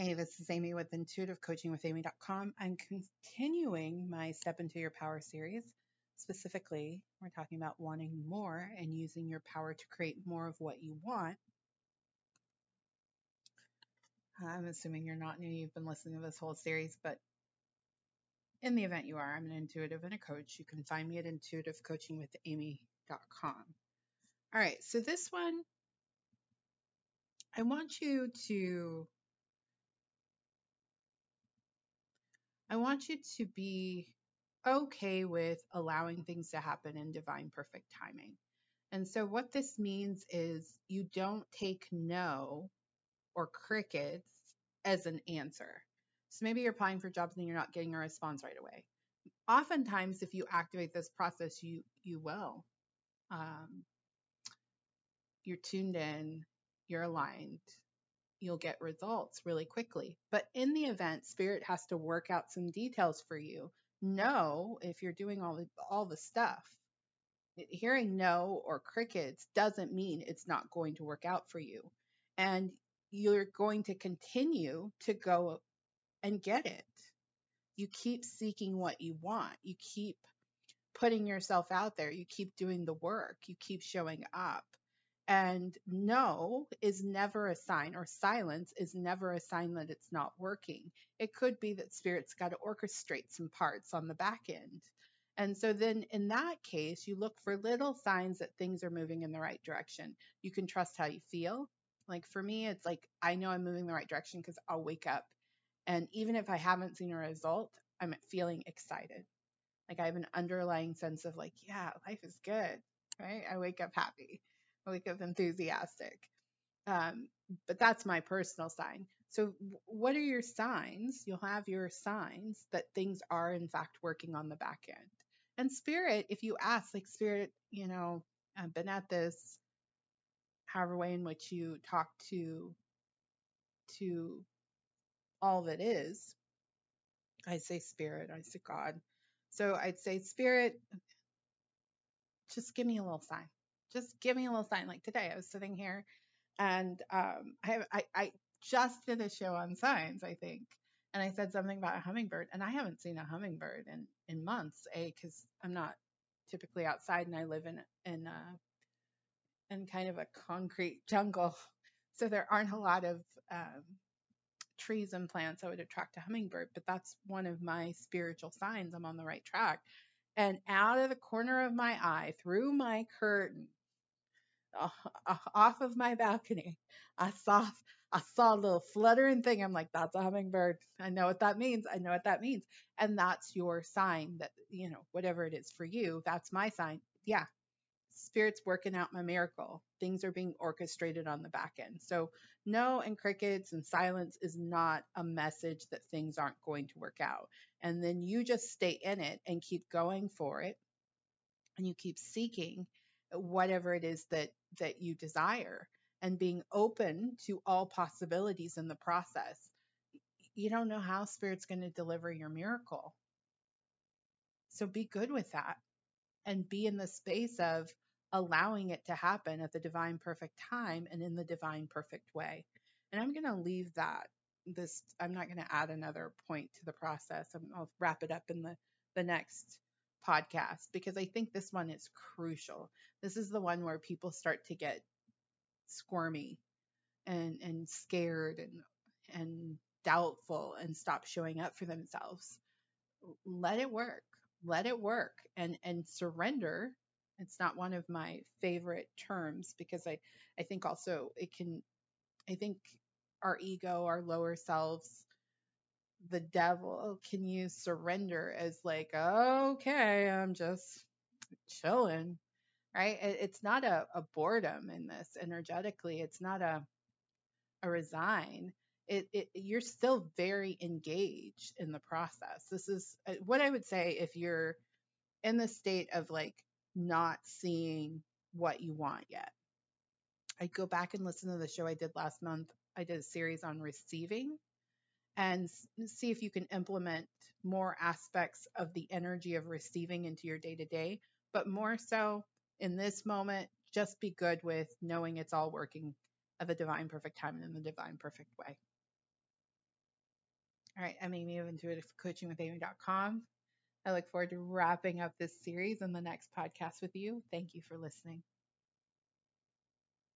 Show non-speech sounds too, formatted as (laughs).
Hey, this is Amy with intuitivecoachingwithamy.com. I'm continuing my Step Into Your Power series. Specifically, we're talking about wanting more and using your power to create more of what you want. I'm assuming you're not new, you've been listening to this whole series, but in the event you are, I'm an intuitive and a coach. You can find me at intuitivecoachingwithamy.com. All right, so this one, I want you to I want you to be okay with allowing things to happen in divine perfect timing. And so, what this means is you don't take no or crickets as an answer. So, maybe you're applying for jobs and you're not getting a response right away. Oftentimes, if you activate this process, you you will. Um, you're tuned in, you're aligned, you'll get results really quickly. But in the event, spirit has to work out some details for you. No, if you're doing all the all the stuff. Hearing no or crickets doesn't mean it's not going to work out for you. And you're going to continue to go and get it. You keep seeking what you want. You keep putting yourself out there. You keep doing the work. You keep showing up. And no is never a sign, or silence is never a sign that it's not working. It could be that spirit's got to orchestrate some parts on the back end. And so then in that case, you look for little signs that things are moving in the right direction. You can trust how you feel. Like for me, it's like I know I'm moving the right direction because I'll wake up. And even if I haven't seen a result, I'm feeling excited. Like I have an underlying sense of like, yeah, life is good, right? I wake up happy wake up enthusiastic. Um, but that's my personal sign. So, what are your signs? You'll have your signs that things are, in fact, working on the back end. And spirit, if you ask, like, spirit, you know, I've been at this however way in which you talk to to all that is i say spirit i say god so i'd say spirit just give me a little sign just give me a little sign. Like today, I was sitting here and um, I, I, I just did a show on signs, I think. And I said something about a hummingbird, and I haven't seen a hummingbird in, in months, A, because I'm not typically outside and I live in, in, uh, in kind of a concrete (laughs) jungle. So there aren't a lot of um, trees and plants that would attract a hummingbird, but that's one of my spiritual signs I'm on the right track. And out of the corner of my eye, through my curtain, Uh, uh, off of my balcony, I saw I saw a little fluttering thing. I'm like, that's a hummingbird. I know what that means. I know what that means. And that's your sign that, you know, whatever it is for you, that's my sign. Yeah. Spirit's working out my miracle. Things are being orchestrated on the back end. So, no and crickets and silence is not a message that things aren't going to work out. And then you just stay in it and keep going for it. And you keep seeking whatever it is that that you desire and being open to all possibilities in the process you don't know how spirit's going to deliver your miracle. So be good with that and be in the space of allowing it to happen at the divine perfect time and in the divine perfect way. And i'm going to leave that this i'm not going to add another point to the process. I'll wrap it up in the the next podcast because I think this one is crucial. This is the one where people start to get squirmy and and scared and and doubtful and stop showing up for themselves. Let it work. Let it work and and surrender. It's not one of my favorite terms because I I think also it can I think our ego, our lower selves the devil can use surrender as like, okay, I'm just chilling, right? It's not a, a boredom in this energetically. It's not a a resign. It, it you're still very engaged in the process. This is uh, what I would say if you're in the state of like not seeing what you want yet. I'd go back and listen to the show I did last month. I did a series on receiving and see if you can implement more aspects of the energy of receiving into your day to day. But more so in this moment, just be good with knowing it's all working at the divine perfect time and in the divine perfect way. All right, I'm Amy of intuitivecoachingwithamy.com. I look forward to wrapping up this series in the next podcast with you. Thank you for listening.